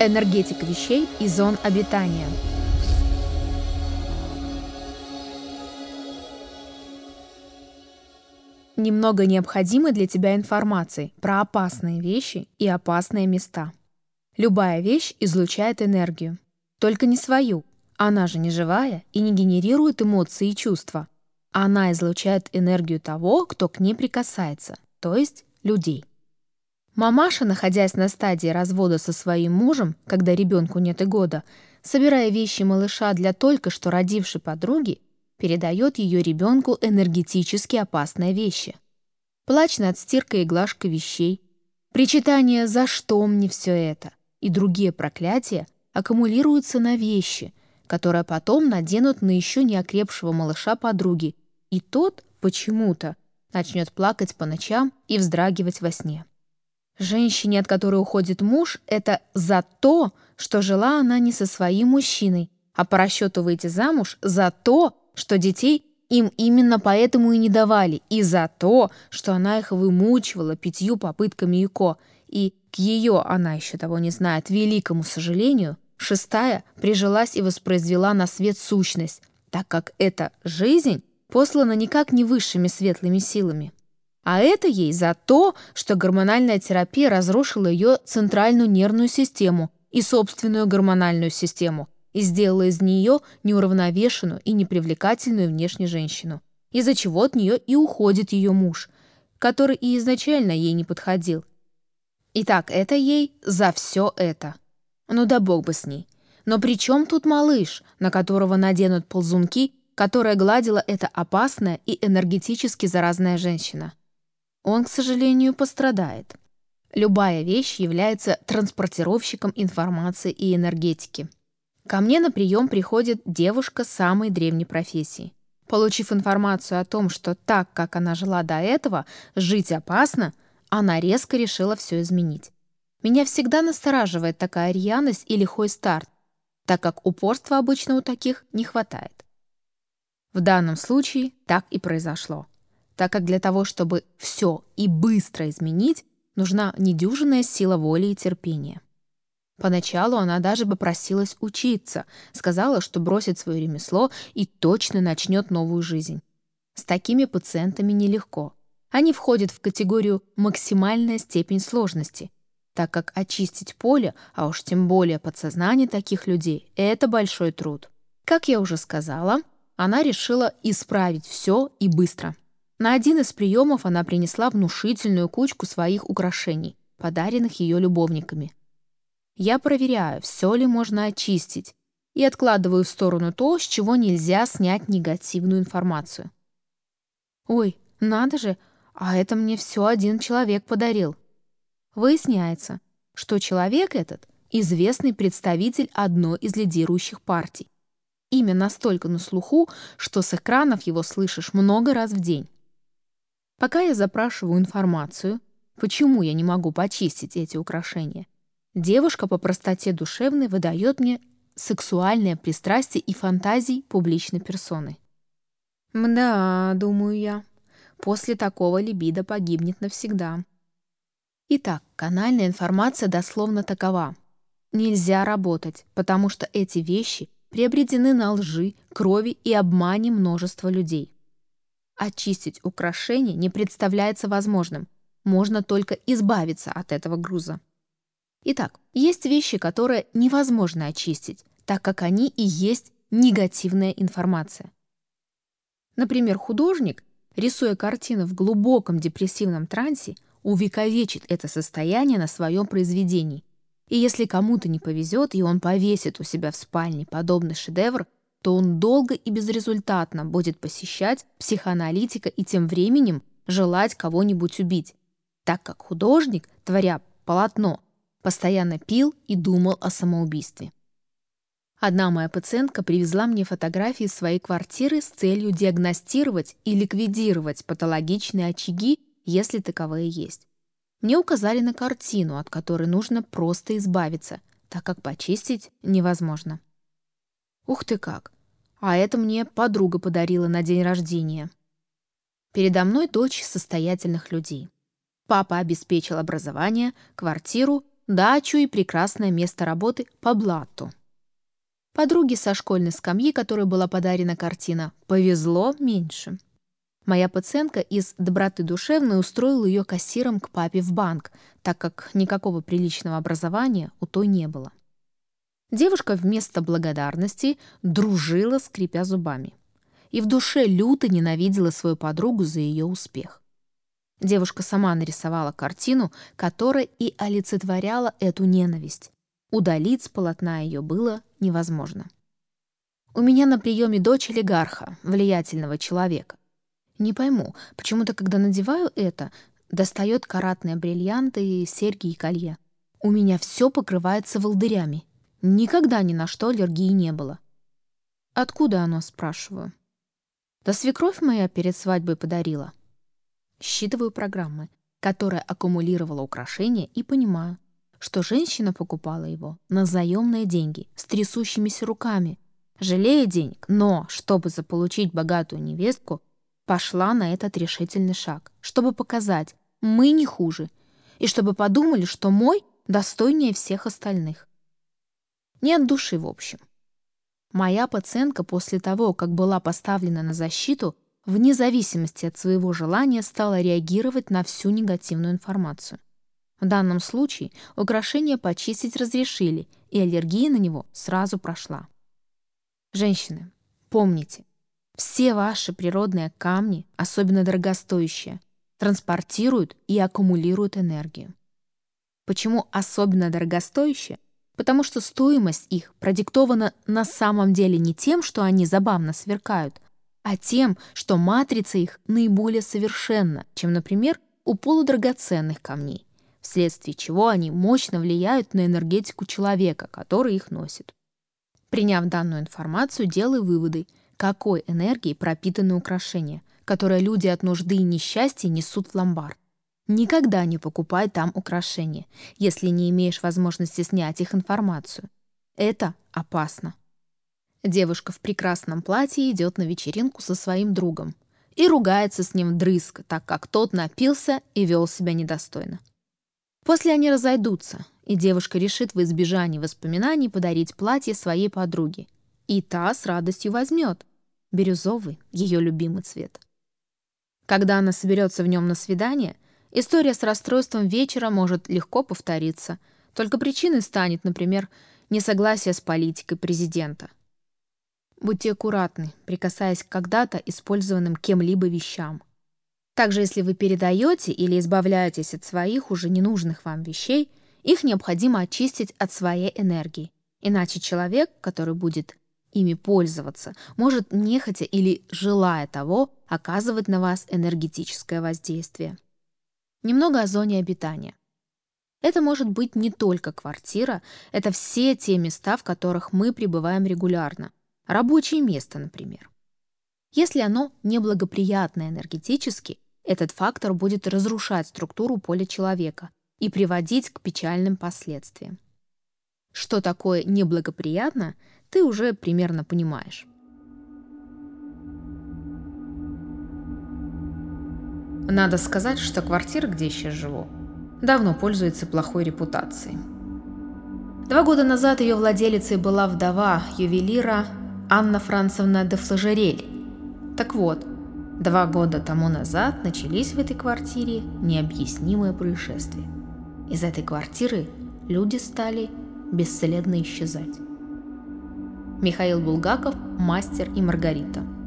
Энергетика вещей и зон обитания. Немного необходимой для тебя информации про опасные вещи и опасные места. Любая вещь излучает энергию. Только не свою. Она же не живая и не генерирует эмоции и чувства. Она излучает энергию того, кто к ней прикасается, то есть людей. Мамаша, находясь на стадии развода со своим мужем, когда ребенку нет и года, собирая вещи малыша для только что родившей подруги, передает ее ребенку энергетически опасные вещи. Плач над стиркой и глажкой вещей, причитание «за что мне все это?» и другие проклятия аккумулируются на вещи, которые потом наденут на еще не окрепшего малыша подруги, и тот почему-то начнет плакать по ночам и вздрагивать во сне. Женщине, от которой уходит муж, это за то, что жила она не со своим мужчиной, а по расчету выйти замуж за то, что детей им именно поэтому и не давали, и за то, что она их вымучивала пятью попытками ЮКО, и к ее, она еще того не знает, великому сожалению, шестая прижилась и воспроизвела на свет сущность, так как эта жизнь послана никак не высшими светлыми силами. А это ей за то, что гормональная терапия разрушила ее центральную нервную систему и собственную гормональную систему и сделала из нее неуравновешенную и непривлекательную внешне женщину, из-за чего от нее и уходит ее муж, который и изначально ей не подходил. Итак, это ей за все это. Ну да бог бы с ней. Но при чем тут малыш, на которого наденут ползунки, которая гладила эта опасная и энергетически заразная женщина? Он, к сожалению, пострадает. Любая вещь является транспортировщиком информации и энергетики. Ко мне на прием приходит девушка самой древней профессии. Получив информацию о том, что так, как она жила до этого, жить опасно, она резко решила все изменить. Меня всегда настораживает такая рьяность и лихой старт, так как упорства обычно у таких не хватает. В данном случае так и произошло так как для того, чтобы все и быстро изменить, нужна недюжинная сила воли и терпения. Поначалу она даже попросилась учиться, сказала, что бросит свое ремесло и точно начнет новую жизнь. С такими пациентами нелегко. Они входят в категорию «максимальная степень сложности», так как очистить поле, а уж тем более подсознание таких людей – это большой труд. Как я уже сказала, она решила исправить все и быстро – на один из приемов она принесла внушительную кучку своих украшений, подаренных ее любовниками. Я проверяю, все ли можно очистить, и откладываю в сторону то, с чего нельзя снять негативную информацию. «Ой, надо же, а это мне все один человек подарил». Выясняется, что человек этот — известный представитель одной из лидирующих партий. Имя настолько на слуху, что с экранов его слышишь много раз в день. Пока я запрашиваю информацию, почему я не могу почистить эти украшения, девушка по простоте душевной выдает мне сексуальное пристрастие и фантазии публичной персоны. Мда, думаю я, после такого либидо погибнет навсегда. Итак, канальная информация дословно такова. Нельзя работать, потому что эти вещи приобретены на лжи, крови и обмане множества людей. Очистить украшение не представляется возможным. Можно только избавиться от этого груза. Итак, есть вещи, которые невозможно очистить, так как они и есть негативная информация. Например, художник, рисуя картину в глубоком депрессивном трансе, увековечит это состояние на своем произведении. И если кому-то не повезет, и он повесит у себя в спальне подобный шедевр, то он долго и безрезультатно будет посещать психоаналитика и тем временем желать кого-нибудь убить, так как художник, творя полотно, постоянно пил и думал о самоубийстве. Одна моя пациентка привезла мне фотографии своей квартиры с целью диагностировать и ликвидировать патологичные очаги, если таковые есть. Мне указали на картину, от которой нужно просто избавиться, так как почистить невозможно. Ух ты как! А это мне подруга подарила на день рождения. Передо мной дочь состоятельных людей. Папа обеспечил образование, квартиру, дачу и прекрасное место работы по блату. Подруге со школьной скамьи, которой была подарена картина, повезло меньше. Моя пациентка из доброты душевной устроила ее кассиром к папе в банк, так как никакого приличного образования у той не было. Девушка вместо благодарности дружила, скрипя зубами. И в душе люто ненавидела свою подругу за ее успех. Девушка сама нарисовала картину, которая и олицетворяла эту ненависть. Удалить с полотна ее было невозможно. У меня на приеме дочь олигарха, влиятельного человека. Не пойму, почему-то, когда надеваю это, достает каратные бриллианты, серьги и колье. У меня все покрывается волдырями, Никогда ни на что аллергии не было. Откуда оно, спрашиваю? Да свекровь моя перед свадьбой подарила. Считываю программы, которая аккумулировала украшения и понимаю, что женщина покупала его на заемные деньги с трясущимися руками, жалея денег, но, чтобы заполучить богатую невестку, пошла на этот решительный шаг, чтобы показать, мы не хуже, и чтобы подумали, что мой достойнее всех остальных. Не от души, в общем. Моя пациентка после того, как была поставлена на защиту, вне зависимости от своего желания стала реагировать на всю негативную информацию. В данном случае украшение почистить разрешили, и аллергия на него сразу прошла. Женщины, помните, все ваши природные камни, особенно дорогостоящие, транспортируют и аккумулируют энергию. Почему особенно дорогостоящие? Потому что стоимость их продиктована на самом деле не тем, что они забавно сверкают, а тем, что матрица их наиболее совершенна, чем, например, у полудрагоценных камней, вследствие чего они мощно влияют на энергетику человека, который их носит. Приняв данную информацию, делай выводы, какой энергией пропитаны украшения, которые люди от нужды и несчастья несут в ломбард. Никогда не покупай там украшения, если не имеешь возможности снять их информацию. Это опасно. Девушка в прекрасном платье идет на вечеринку со своим другом и ругается с ним дрызг, так как тот напился и вел себя недостойно. После они разойдутся, и девушка решит в избежании воспоминаний подарить платье своей подруге. И та с радостью возьмет. Бирюзовый — ее любимый цвет. Когда она соберется в нем на свидание — История с расстройством вечера может легко повториться. Только причиной станет, например, несогласие с политикой президента. Будьте аккуратны, прикасаясь к когда-то использованным кем-либо вещам. Также, если вы передаете или избавляетесь от своих уже ненужных вам вещей, их необходимо очистить от своей энергии. Иначе человек, который будет ими пользоваться, может нехотя или желая того оказывать на вас энергетическое воздействие. Немного о зоне обитания. Это может быть не только квартира, это все те места, в которых мы пребываем регулярно. Рабочее место, например. Если оно неблагоприятно энергетически, этот фактор будет разрушать структуру поля человека и приводить к печальным последствиям. Что такое неблагоприятно, ты уже примерно понимаешь. Надо сказать, что квартира, где я сейчас живу, давно пользуется плохой репутацией. Два года назад ее владелицей была вдова ювелира Анна Францевна де Флажерель. Так вот, два года тому назад начались в этой квартире необъяснимые происшествия. Из этой квартиры люди стали бесследно исчезать. Михаил Булгаков, мастер и Маргарита –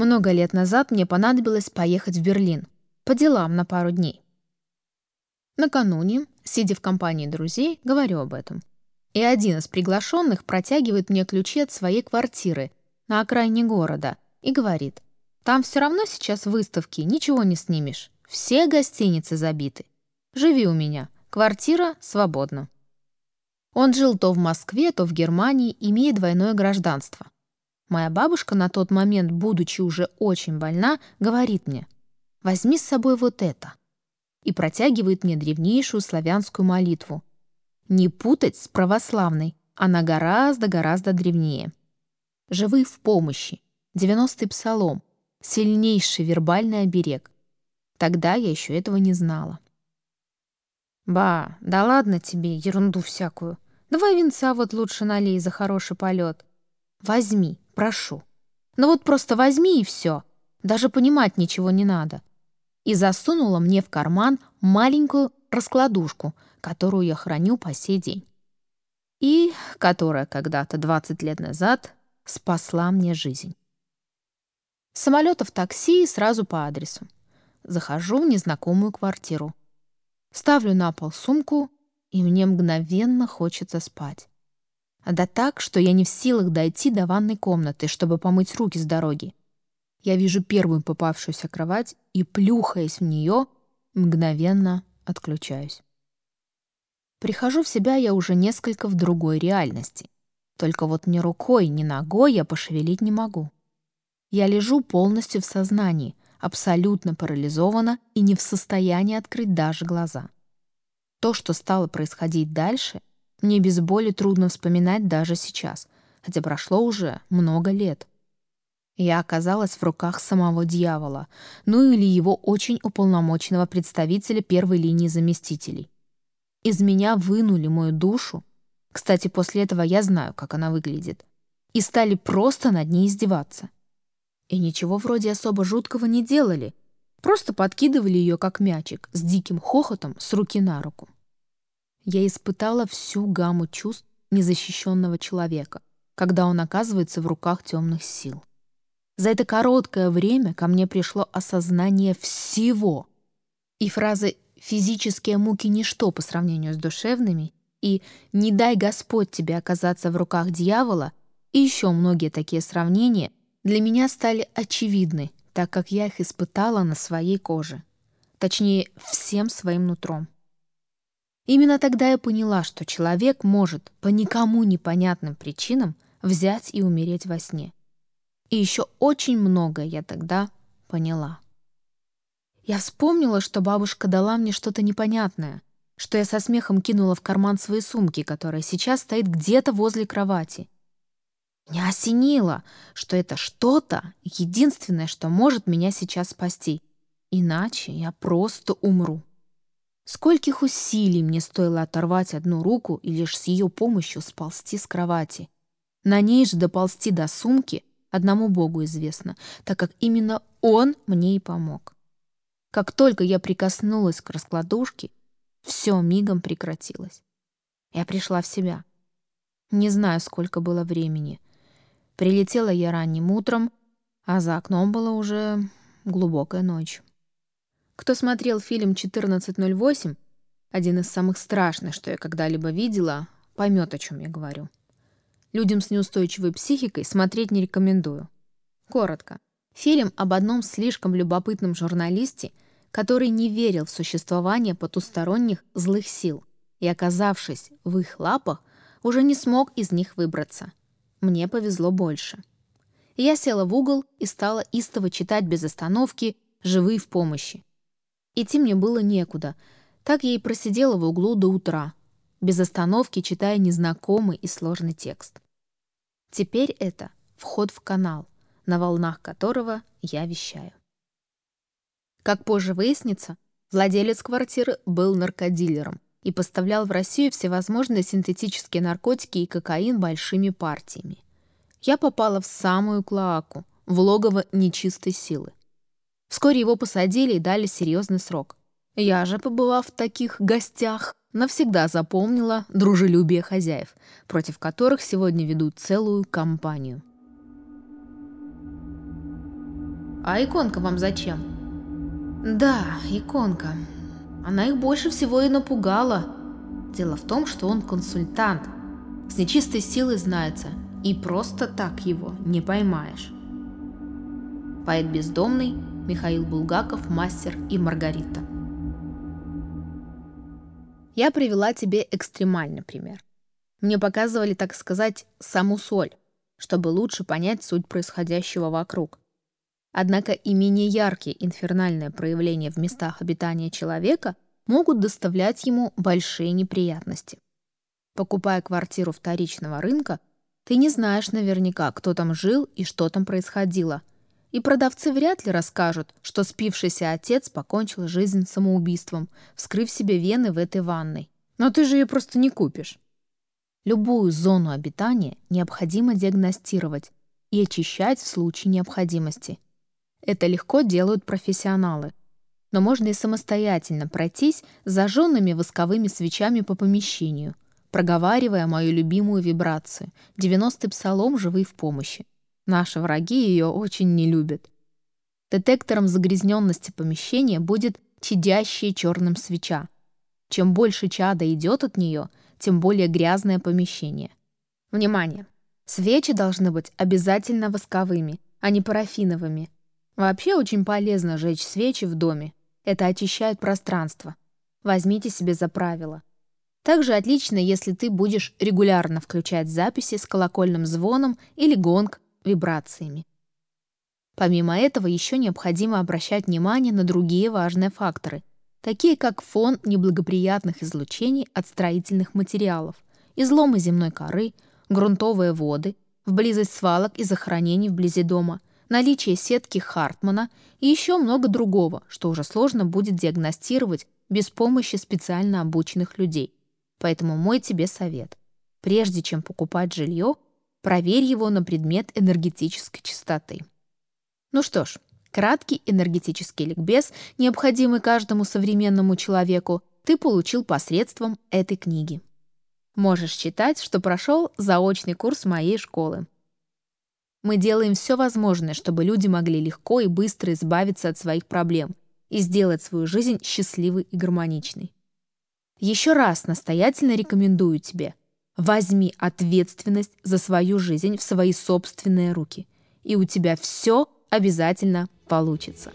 много лет назад мне понадобилось поехать в Берлин по делам на пару дней. Накануне, сидя в компании друзей, говорю об этом. И один из приглашенных протягивает мне ключи от своей квартиры на окраине города и говорит, «Там все равно сейчас выставки, ничего не снимешь. Все гостиницы забиты. Живи у меня, квартира свободна». Он жил то в Москве, то в Германии, имея двойное гражданство. Моя бабушка на тот момент, будучи уже очень больна, говорит мне, «Возьми с собой вот это» и протягивает мне древнейшую славянскую молитву. Не путать с православной, она гораздо-гораздо древнее. «Живы в помощи», девяностый псалом, сильнейший вербальный оберег. Тогда я еще этого не знала. Ба, да ладно тебе, ерунду всякую. Давай винца вот лучше налей за хороший полет. Возьми, прошу. Ну вот просто возьми и все. Даже понимать ничего не надо. И засунула мне в карман маленькую раскладушку, которую я храню по сей день. И которая когда-то 20 лет назад спасла мне жизнь. Самолета в такси и сразу по адресу. Захожу в незнакомую квартиру. Ставлю на пол сумку, и мне мгновенно хочется спать. А да так, что я не в силах дойти до ванной комнаты, чтобы помыть руки с дороги. Я вижу первую попавшуюся кровать и, плюхаясь в нее, мгновенно отключаюсь. Прихожу в себя я уже несколько в другой реальности. Только вот ни рукой, ни ногой я пошевелить не могу. Я лежу полностью в сознании, абсолютно парализована и не в состоянии открыть даже глаза. То, что стало происходить дальше, мне без боли трудно вспоминать даже сейчас, хотя прошло уже много лет. Я оказалась в руках самого дьявола, ну или его очень уполномоченного представителя первой линии заместителей. Из меня вынули мою душу, кстати, после этого я знаю, как она выглядит, и стали просто над ней издеваться. И ничего вроде особо жуткого не делали, просто подкидывали ее как мячик с диким хохотом с руки на руку. Я испытала всю гамму чувств незащищенного человека, когда он оказывается в руках темных сил. За это короткое время ко мне пришло осознание всего. И фразы «физические муки – ничто по сравнению с душевными» и «не дай Господь тебе оказаться в руках дьявола» и еще многие такие сравнения для меня стали очевидны, так как я их испытала на своей коже. Точнее, всем своим нутром. Именно тогда я поняла, что человек может по никому непонятным причинам взять и умереть во сне. И еще очень многое я тогда поняла. Я вспомнила, что бабушка дала мне что-то непонятное, что я со смехом кинула в карман своей сумки, которая сейчас стоит где-то возле кровати. Меня осенило, что это что-то единственное, что может меня сейчас спасти. Иначе я просто умру. Скольких усилий мне стоило оторвать одну руку и лишь с ее помощью сползти с кровати. На ней же доползти до сумки одному Богу известно, так как именно Он мне и помог. Как только я прикоснулась к раскладушке, все мигом прекратилось. Я пришла в себя. Не знаю, сколько было времени — Прилетела я ранним утром, а за окном была уже глубокая ночь. Кто смотрел фильм «1408», один из самых страшных, что я когда-либо видела, поймет, о чем я говорю. Людям с неустойчивой психикой смотреть не рекомендую. Коротко. Фильм об одном слишком любопытном журналисте, который не верил в существование потусторонних злых сил и, оказавшись в их лапах, уже не смог из них выбраться. Мне повезло больше. Я села в угол и стала истово читать без остановки «Живые в помощи». Идти мне было некуда, так я и просидела в углу до утра, без остановки читая незнакомый и сложный текст. Теперь это вход в канал, на волнах которого я вещаю. Как позже выяснится, владелец квартиры был наркодилером, и поставлял в Россию всевозможные синтетические наркотики и кокаин большими партиями. Я попала в самую клоаку, в логово нечистой силы. Вскоре его посадили и дали серьезный срок. Я же, побывав в таких гостях, навсегда запомнила дружелюбие хозяев, против которых сегодня ведут целую кампанию. «А иконка вам зачем?» «Да, иконка», она их больше всего и напугала. Дело в том, что он консультант. С нечистой силой знается, и просто так его не поймаешь. Поэт бездомный, Михаил Булгаков, мастер и Маргарита. Я привела тебе экстремальный пример. Мне показывали, так сказать, саму соль, чтобы лучше понять суть происходящего вокруг. Однако и менее яркие инфернальные проявления в местах обитания человека могут доставлять ему большие неприятности. Покупая квартиру вторичного рынка, ты не знаешь наверняка, кто там жил и что там происходило. И продавцы вряд ли расскажут, что спившийся отец покончил жизнь самоубийством, вскрыв себе вены в этой ванной. Но ты же ее просто не купишь. Любую зону обитания необходимо диагностировать и очищать в случае необходимости. Это легко делают профессионалы. Но можно и самостоятельно пройтись зажженными восковыми свечами по помещению, проговаривая мою любимую вибрацию «90-й псалом живый в помощи». Наши враги ее очень не любят. Детектором загрязненности помещения будет чадящая черным свеча. Чем больше чада идет от нее, тем более грязное помещение. Внимание! Свечи должны быть обязательно восковыми, а не парафиновыми. Вообще очень полезно жечь свечи в доме. Это очищает пространство. Возьмите себе за правило. Также отлично, если ты будешь регулярно включать записи с колокольным звоном или гонг вибрациями. Помимо этого, еще необходимо обращать внимание на другие важные факторы, такие как фон неблагоприятных излучений от строительных материалов, изломы земной коры, грунтовые воды, в близость свалок и захоронений вблизи дома, наличие сетки Хартмана и еще много другого, что уже сложно будет диагностировать без помощи специально обученных людей. Поэтому мой тебе совет. Прежде чем покупать жилье, Проверь его на предмет энергетической чистоты. Ну что ж, краткий энергетический ликбез, необходимый каждому современному человеку, ты получил посредством этой книги. Можешь считать, что прошел заочный курс моей школы. Мы делаем все возможное, чтобы люди могли легко и быстро избавиться от своих проблем и сделать свою жизнь счастливой и гармоничной. Еще раз настоятельно рекомендую тебе Возьми ответственность за свою жизнь в свои собственные руки, и у тебя все обязательно получится.